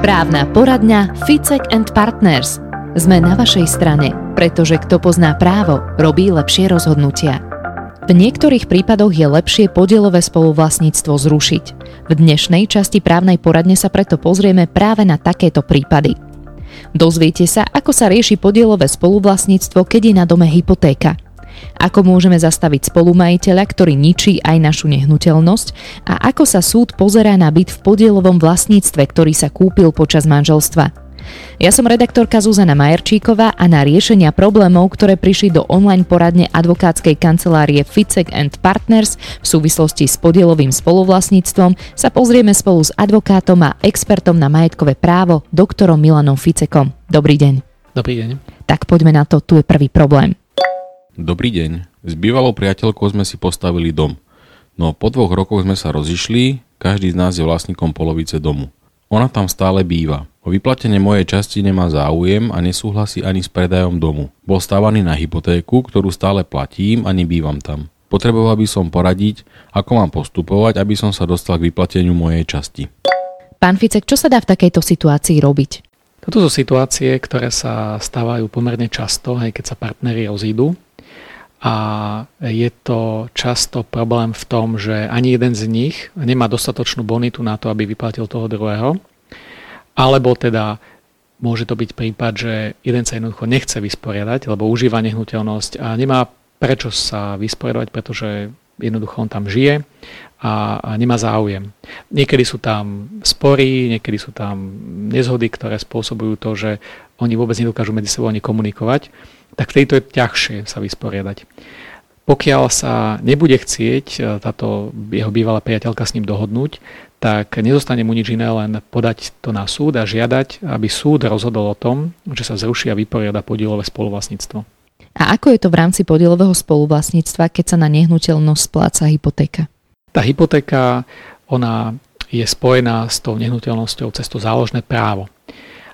Právna poradňa Ficek and Partners. Sme na vašej strane, pretože kto pozná právo, robí lepšie rozhodnutia. V niektorých prípadoch je lepšie podielové spoluvlastníctvo zrušiť. V dnešnej časti právnej poradne sa preto pozrieme práve na takéto prípady. Dozviete sa, ako sa rieši podielové spoluvlastníctvo, keď je na dome hypotéka – ako môžeme zastaviť spolumajiteľa, ktorý ničí aj našu nehnuteľnosť a ako sa súd pozerá na byt v podielovom vlastníctve, ktorý sa kúpil počas manželstva. Ja som redaktorka Zuzana Majerčíková a na riešenia problémov, ktoré prišli do online poradne advokátskej kancelárie Ficek and Partners v súvislosti s podielovým spoluvlastníctvom sa pozrieme spolu s advokátom a expertom na majetkové právo, doktorom Milanom Ficekom. Dobrý deň. Dobrý deň. Tak poďme na to, tu je prvý problém. Dobrý deň. S bývalou priateľkou sme si postavili dom. No po dvoch rokoch sme sa rozišli, každý z nás je vlastníkom polovice domu. Ona tam stále býva. O vyplatenie mojej časti nemá záujem a nesúhlasí ani s predajom domu. Bol stávaný na hypotéku, ktorú stále platím a nebývam tam. Potreboval by som poradiť, ako mám postupovať, aby som sa dostal k vyplateniu mojej časti. Pán Ficek, čo sa dá v takejto situácii robiť? Toto sú situácie, ktoré sa stávajú pomerne často, aj keď sa partneri rozídu. A je to často problém v tom, že ani jeden z nich nemá dostatočnú bonitu na to, aby vyplatil toho druhého, alebo teda môže to byť prípad, že jeden sa jednoducho nechce vysporiadať, lebo užíva nehnuteľnosť a nemá prečo sa vysporiadať, pretože jednoducho on tam žije a, a nemá záujem. Niekedy sú tam spory, niekedy sú tam nezhody, ktoré spôsobujú to, že oni vôbec nedokážu medzi sebou ani komunikovať tak vtedy to je ťažšie sa vysporiadať. Pokiaľ sa nebude chcieť e, táto jeho bývalá priateľka s ním dohodnúť, tak nezostane mu nič iné, len podať to na súd a žiadať, aby súd rozhodol o tom, že sa zruší a vyporiada podielové spoluvlastníctvo. A ako je to v rámci podielového spoluvlastníctva, keď sa na nehnuteľnosť spláca hypotéka? Tá hypotéka, ona je spojená s tou nehnuteľnosťou cez to záložné právo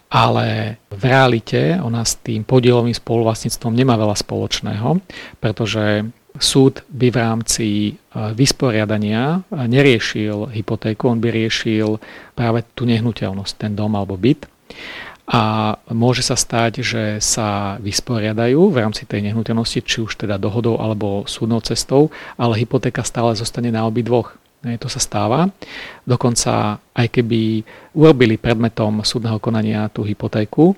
ale v realite ona s tým podielovým spoluvlastníctvom nemá veľa spoločného, pretože súd by v rámci e, vysporiadania neriešil hypotéku, on by riešil práve tú nehnuteľnosť, ten dom alebo byt. A môže sa stať, že sa vysporiadajú v rámci tej nehnuteľnosti, či už teda dohodou alebo súdnou cestou, ale hypotéka stále zostane na obi dvoch. To sa stáva. Dokonca aj keby urobili predmetom súdneho konania tú hypotéku,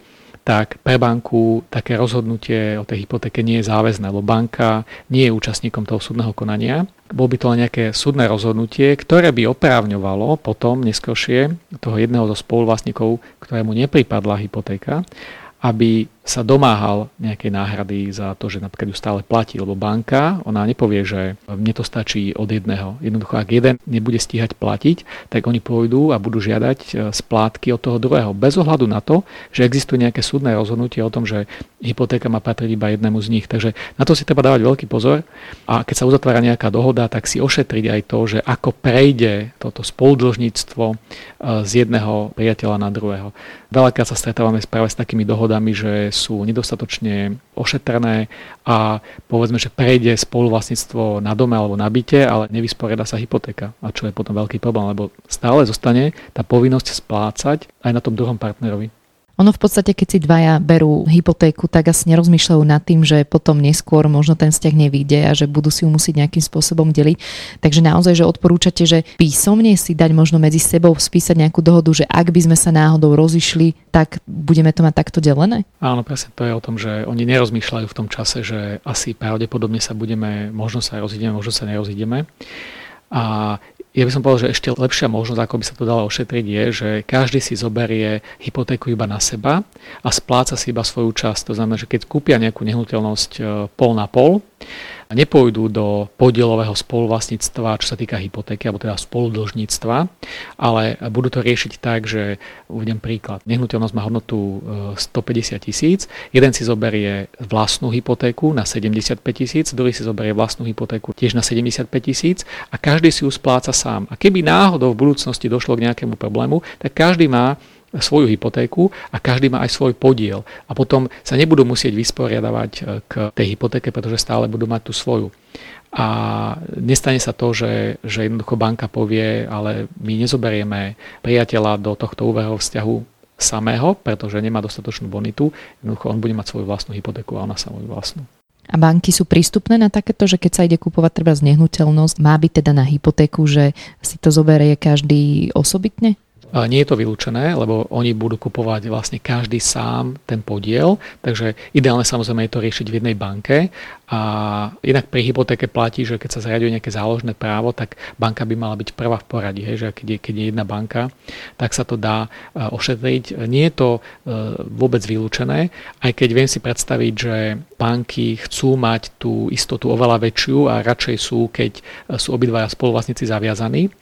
tak pre banku také rozhodnutie o tej hypotéke nie je záväzné, lebo banka nie je účastníkom toho súdneho konania. Bol by to len nejaké súdne rozhodnutie, ktoré by oprávňovalo potom neskôršie toho jedného zo spoluvlastníkov, ktorému nepripadla hypotéka, aby sa domáhal nejakej náhrady za to, že napríklad ju stále platí, lebo banka, ona nepovie, že mne to stačí od jedného. Jednoducho, ak jeden nebude stíhať platiť, tak oni pôjdu a budú žiadať e, splátky od toho druhého. Bez ohľadu na to, že existuje nejaké súdne rozhodnutie o tom, že hypotéka má patriť iba jednému z nich. Takže na to si treba dávať veľký pozor a keď sa uzatvára nejaká dohoda, tak si ošetriť aj to, že ako prejde toto spoludlžníctvo e, z jedného priateľa na druhého. Veľakrát sa stretávame práve s takými dohodami, že sú nedostatočne ošetrené a povedzme, že prejde spoluvlastníctvo na dome alebo na byte, ale nevysporiada sa hypotéka. A čo je potom veľký problém, lebo stále zostane tá povinnosť splácať aj na tom druhom partnerovi. Ono v podstate, keď si dvaja berú hypotéku, tak asi nerozmýšľajú nad tým, že potom neskôr možno ten vzťah nevíde a že budú si ju musieť nejakým spôsobom deliť. Takže naozaj, že odporúčate, že písomne si dať možno medzi sebou spísať nejakú dohodu, že ak by sme sa náhodou rozišli, tak budeme to mať takto delené? Áno, presne to je o tom, že oni nerozmýšľajú v tom čase, že asi pravdepodobne sa budeme, možno sa rozídeme, možno sa nerozídeme. A ja by som povedal, že ešte lepšia možnosť, ako by sa to dalo ošetriť, je, že každý si zoberie hypotéku iba na seba a spláca si iba svoju časť. To znamená, že keď kúpia nejakú nehnuteľnosť e, pol na pol, nepôjdu do podielového spoluvlastníctva, čo sa týka hypotéky, alebo teda spoludlžníctva, ale budú to riešiť tak, že uvedem príklad. Nehnuteľnosť má hodnotu 150 e, tisíc, jeden si zoberie vlastnú hypotéku na 75 tisíc, druhý si zoberie vlastnú hypotéku tiež na 75 tisíc a každý si ju spláca sám. A keby náhodou v budúcnosti došlo k nejakému problému, tak každý má svoju hypotéku a každý má aj svoj podiel. A potom sa nebudú musieť vysporiadavať e, k tej hypotéke, pretože stále budú mať tú svoju. A nestane sa to, že, že jednoducho banka povie, ale my nezoberieme priateľa do tohto úverového vzťahu samého, pretože nemá dostatočnú bonitu. Jednoducho on bude mať svoju vlastnú hypotéku a ona svoju vlastnú. A banky sú prístupné na takéto, že keď sa ide kupovať treba z nehnuteľnosť, má byť teda na hypotéku, že si to zoberie každý osobitne? Nie je to vylúčené, lebo oni budú kupovať vlastne každý sám ten podiel, takže ideálne samozrejme je to riešiť v jednej banke. A inak pri hypotéke platí, že keď sa zriaduje nejaké záložné právo, tak banka by mala byť prvá v poradí, že keď je, keď je jedna banka, tak sa to dá e, ošetriť. Nie je to e, vôbec vylúčené, aj keď viem si predstaviť, že banky chcú mať tú istotu oveľa väčšiu a radšej sú, keď sú obidvaja spoluvlastníci zaviazaní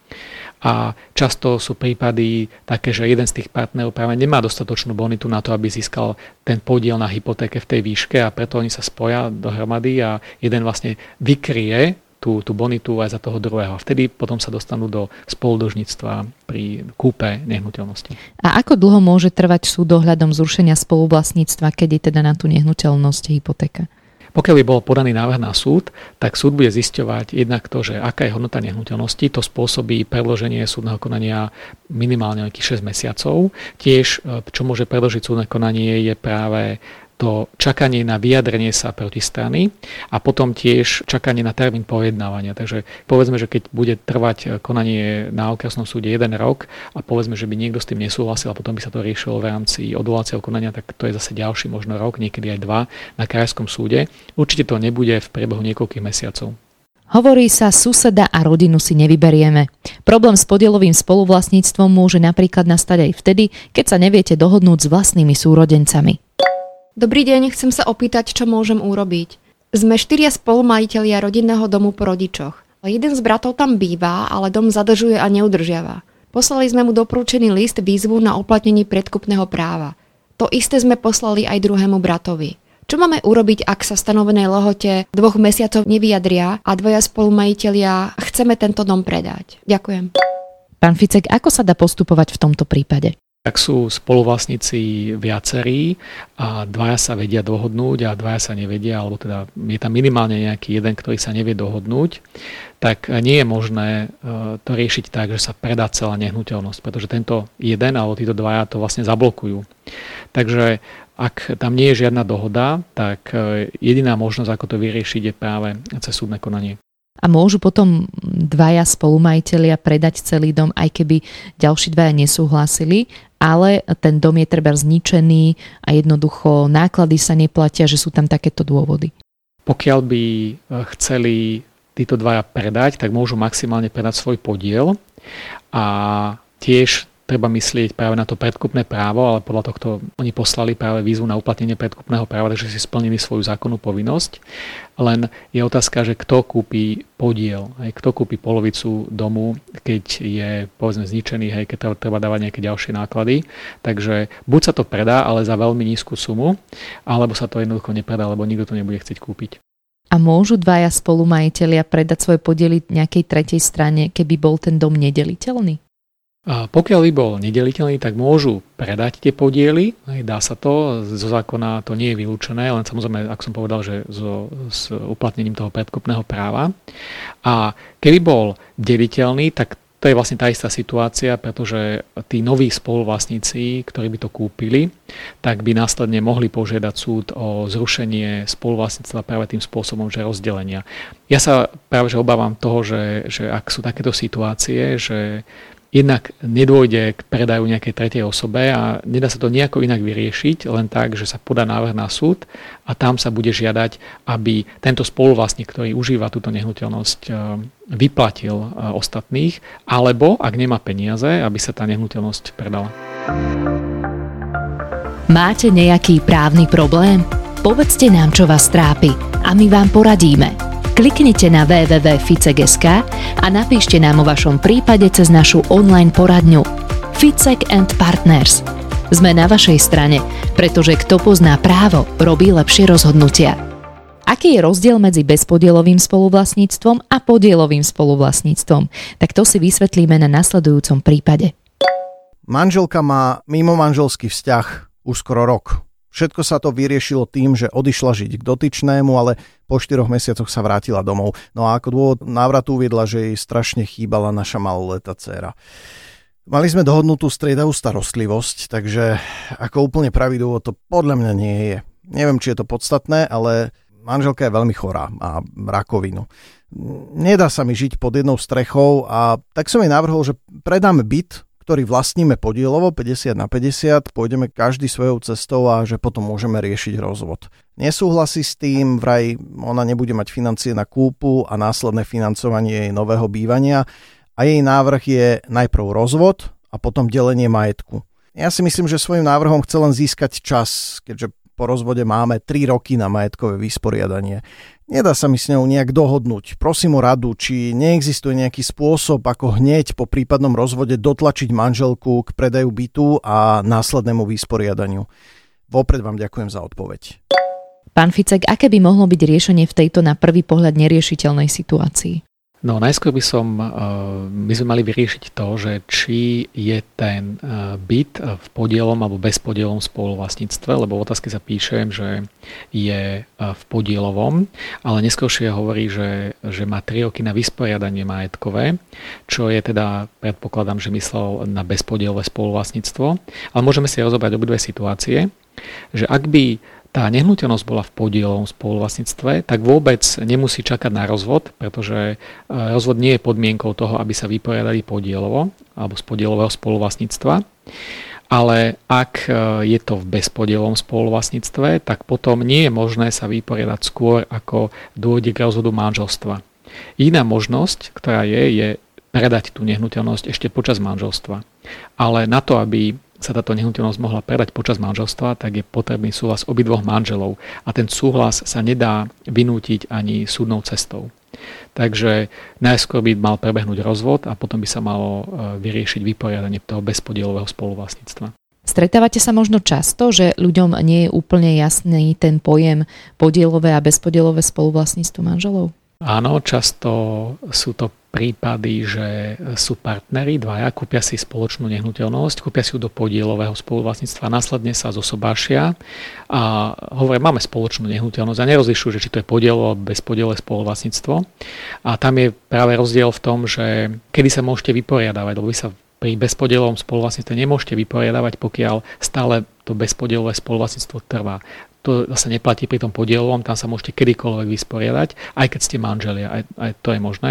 a často sú prípady také, že jeden z tých partnerov práve nemá dostatočnú bonitu na to, aby získal ten podiel na hypotéke v tej výške a preto oni sa spoja dohromady a jeden vlastne vykrie tú, tú bonitu aj za toho druhého. Vtedy potom sa dostanú do spoludožníctva pri kúpe nehnuteľnosti. A ako dlho môže trvať súd dohľadom zrušenia spoluvlastníctva, keď je teda na tú nehnuteľnosť hypotéka? Pokiaľ by bol podaný návrh na súd, tak súd bude zisťovať jednak to, že aká je hodnota nehnuteľnosti, to spôsobí predloženie súdneho konania minimálne nejakých 6 mesiacov. Tiež, čo môže predložiť súdne konanie, je práve to čakanie na vyjadrenie sa proti strany a potom tiež čakanie na termín pojednávania. Takže povedzme, že keď bude trvať konanie na okresnom súde jeden rok a povedzme, že by niekto s tým nesúhlasil a potom by sa to riešilo v rámci odvolacieho konania, tak to je zase ďalší možno rok, niekedy aj dva na krajskom súde. Určite to nebude v priebehu niekoľkých mesiacov. Hovorí sa, suseda a rodinu si nevyberieme. Problém s podielovým spoluvlastníctvom môže napríklad nastať aj vtedy, keď sa neviete dohodnúť s vlastnými súrodencami. Dobrý deň, chcem sa opýtať, čo môžem urobiť. Sme štyria spolumajiteľia rodinného domu po rodičoch. Jeden z bratov tam býva, ale dom zadržuje a neudržiava. Poslali sme mu doporučený list výzvu na uplatnenie predkupného práva. To isté sme poslali aj druhému bratovi. Čo máme urobiť, ak sa stanovenej lehote dvoch mesiacov nevyjadria a dvoja spolumajiteľia chceme tento dom predať? Ďakujem. Pán Ficek, ako sa dá postupovať v tomto prípade? Ak sú spoluvlastníci viacerí a dvaja sa vedia dohodnúť a dvaja sa nevedia, alebo teda je tam minimálne nejaký jeden, ktorý sa nevie dohodnúť, tak nie je možné e, to riešiť tak, že sa predá celá nehnuteľnosť, pretože tento jeden alebo títo dvaja to vlastne zablokujú. Takže ak tam nie je žiadna dohoda, tak e, jediná možnosť, ako to vyriešiť, je práve cez súdne konanie a môžu potom dvaja spolumajiteľia predať celý dom, aj keby ďalší dvaja nesúhlasili, ale ten dom je treba zničený a jednoducho náklady sa neplatia, že sú tam takéto dôvody. Pokiaľ by e, chceli títo dvaja predať, tak môžu maximálne predať svoj podiel a tiež treba myslieť práve na to predkupné právo, ale podľa tohto oni poslali práve výzvu na uplatnenie predkupného práva, takže si splnili svoju zákonnú povinnosť. Len je otázka, že kto kúpi podiel, aj kto kúpi polovicu domu, keď je povedzme zničený, hej, keď treba dávať nejaké ďalšie náklady. Takže buď sa to predá, ale za veľmi nízku sumu, alebo sa to jednoducho nepredá, lebo nikto to nebude chcieť kúpiť. A môžu dvaja spolumajiteľia predať svoje podiely nejakej tretej strane, keby bol ten dom nedeliteľný? Pokiaľ by bol nedeliteľný, tak môžu predať tie podiely, dá sa to, zo zákona to nie je vylúčené, len samozrejme, ak som povedal, že so, s uplatnením toho predkupného práva. A keby bol deliteľný, tak to je vlastne tá istá situácia, pretože tí noví spoluvlastníci, ktorí by to kúpili, tak by následne mohli požiadať súd o zrušenie spoluvlastníctva práve tým spôsobom, že rozdelenia. Ja sa práve že obávam toho, že, že ak sú takéto situácie, že jednak nedôjde k predaju nejakej tretej osobe a nedá sa to nejako inak vyriešiť, len tak, že sa podá návrh na súd a tam sa bude žiadať, aby tento spoluvlastník, ktorý užíva túto nehnuteľnosť, e, vyplatil e, ostatných, alebo ak nemá peniaze, aby sa tá nehnuteľnosť predala. Máte nejaký právny problém? Povedzte nám, čo vás trápi a my vám poradíme. Kliknite na www.ficek.sk a napíšte nám o vašom prípade cez našu online poradňu Ficek and Partners. Sme na vašej strane, pretože kto pozná právo, robí lepšie rozhodnutia. Aký je rozdiel medzi bezpodielovým spoluvlastníctvom a podielovým spoluvlastníctvom? Tak to si vysvetlíme na nasledujúcom prípade. Manželka má mimo manželský vzťah už skoro rok. Všetko sa to vyriešilo tým, že odišla žiť k dotyčnému, ale po štyroch mesiacoch sa vrátila domov. No a ako dôvod návratu uviedla, že jej strašne chýbala naša maloletá dcéra. Mali sme dohodnutú striedavú starostlivosť, takže ako úplne pravý dôvod to podľa mňa nie je. Neviem, či je to podstatné, ale manželka je veľmi chorá a rakovinu. Nedá sa mi žiť pod jednou strechou a tak som jej navrhol, že predáme byt, ktorý vlastníme podielovo 50 na 50, pôjdeme každý svojou cestou a že potom môžeme riešiť rozvod. Nesúhlasí s tým, vraj ona nebude mať financie na kúpu a následné financovanie jej nového bývania a jej návrh je najprv rozvod a potom delenie majetku. Ja si myslím, že svojim návrhom chce len získať čas, keďže po rozvode máme 3 roky na majetkové vysporiadanie. Nedá sa mi s ňou nejak dohodnúť. Prosím o radu, či neexistuje nejaký spôsob, ako hneď po prípadnom rozvode dotlačiť manželku k predaju bytu a následnému vysporiadaniu. Vopred vám ďakujem za odpoveď. Pán Ficek, aké by mohlo byť riešenie v tejto na prvý pohľad neriešiteľnej situácii? No najskôr by som, eh, my sme mali vyriešiť to, že či je ten eh, byt v podielom alebo bez podielom spoluvlastníctve, lebo v otázke sa píšem, že je eh, v podielovom, ale neskôršie hovorí, že, že má 3 roky na vysporiadanie majetkové, čo je teda, predpokladám, že myslel na bezpodielové spoluvlastníctvo. Ale môžeme si rozobrať obidve situácie, že ak by tá nehnuteľnosť bola v podielovom spoluvlastníctve, tak vôbec nemusí čakať na rozvod, pretože e, rozvod nie je podmienkou toho, aby sa vyporiadali podielovo alebo z podielového spoluvlastníctva. Ale ak e, je to v bezpodielovom spoluvlastníctve, tak potom nie je možné sa vyporiadať skôr, ako dôjde k rozvodu manželstva. Iná možnosť, ktorá je, je predať tú nehnuteľnosť ešte počas manželstva. Ale na to, aby sa táto nehnuteľnosť mohla predať počas manželstva, tak je potrebný súhlas obidvoch manželov a ten súhlas sa nedá vynútiť ani súdnou cestou. Takže najskôr by mal prebehnúť rozvod a potom by sa malo e, vyriešiť vyporiadanie toho bezpodielového spoluvlastníctva. Stretávate sa možno často, že ľuďom nie je úplne jasný ten pojem podielové a bezpodielové spoluvlastníctvo manželov? Áno, často sú to prípady, že sú partneri, dvaja, kúpia si spoločnú nehnuteľnosť, kúpia si ju do podielového spoluvlastníctva, následne sa zosobášia a hovoria, máme spoločnú nehnuteľnosť a nerozlišujú, že či to je podielo alebo bezpodielové spoluvlastníctvo. A tam je práve rozdiel v tom, že kedy sa môžete vyporiadavať, lebo vy sa pri bezpodielovom spoluvlastníctve nemôžete vyporiadavať, pokiaľ stále to bezpodielové spoluvlastníctvo trvá. To zase neplatí pri tom podielovom, tam sa môžete kedykoľvek vysporiadať, aj keď ste manželia, aj, aj to je možné.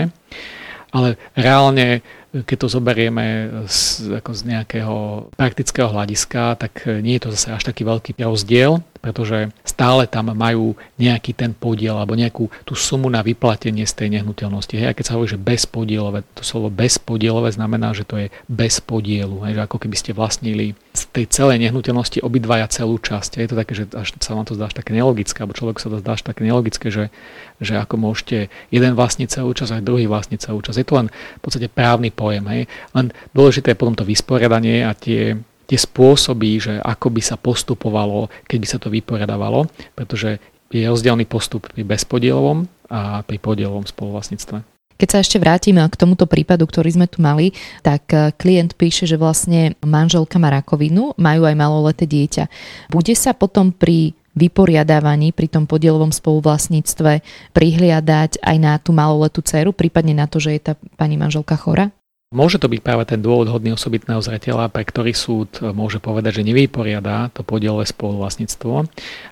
Ale reálne keď to zoberieme z, ako z nejakého praktického hľadiska, tak nie je to zase až taký veľký rozdiel, pretože stále tam majú nejaký ten podiel alebo nejakú tú sumu na vyplatenie z tej nehnuteľnosti. Hej, a keď sa hovorí, že bezpodielové, to slovo bezpodielové znamená, že to je bez podielu. Hej, že ako keby ste vlastnili z tej celej nehnuteľnosti obidvaja celú časť. Je to také, že až sa vám to zdá až také nelogické, alebo človek sa to zdá až také nelogické, že, že ako môžete jeden vlastniť celú časť, aj druhý vlastniť celú časť. Je to len v podstate právny pojem. Hej. Len dôležité je potom to vysporiadanie a tie, tie spôsoby, že ako by sa postupovalo, keď by sa to vyporiadavalo, pretože je rozdielný postup pri bezpodielovom a pri podielovom spoluvlastníctve. Keď sa ešte vrátime k tomuto prípadu, ktorý sme tu mali, tak eh, klient píše, že vlastne manželka má rakovinu, majú aj maloleté dieťa. Bude sa potom pri vyporiadávaní pri tom podielovom spoluvlastníctve prihliadať aj na tú maloletú dceru, prípadne na to, že je tá pani manželka chora? Môže to byť práve ten dôvod hodný osobitného zreteľa, pre ktorý súd môže povedať, že nevyporiada to podielové spoluvlastníctvo,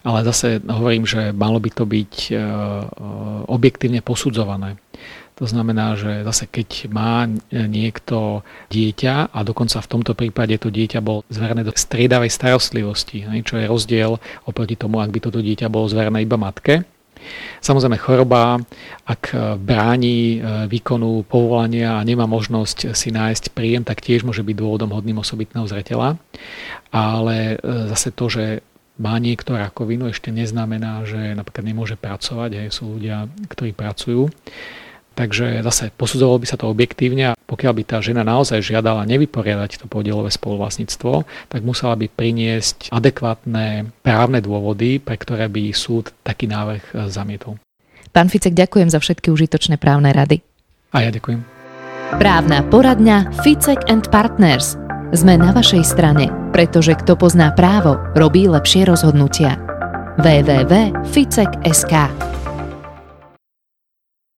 ale zase hovorím, že malo by to byť e, e, objektívne posudzované. To znamená, že zase keď má niekto dieťa a dokonca v tomto prípade to dieťa bolo zverené do striedavej starostlivosti, čo je rozdiel oproti tomu, ak by toto dieťa bolo zverené iba matke, Samozrejme choroba, ak bráni e, výkonu povolania a nemá možnosť si nájsť príjem, tak tiež môže byť dôvodom hodným osobitného zreteľa. Ale e, zase to, že má niekto rakovinu, ešte neznamená, že napríklad nemôže pracovať. Hej, sú ľudia, ktorí pracujú Takže zase posudzovalo by sa to objektívne a pokiaľ by tá žena naozaj žiadala nevyporiadať to podielové spoluvlastníctvo, tak musela by priniesť adekvátne právne dôvody, pre ktoré by súd taký návrh e, zamietol. Pán Ficek, ďakujem za všetky užitočné právne rady. A ja ďakujem. Právna poradňa Ficek and Partners – Sme na vašej strane, pretože kto pozná právo, robí lepšie rozhodnutia. www.ficek.sk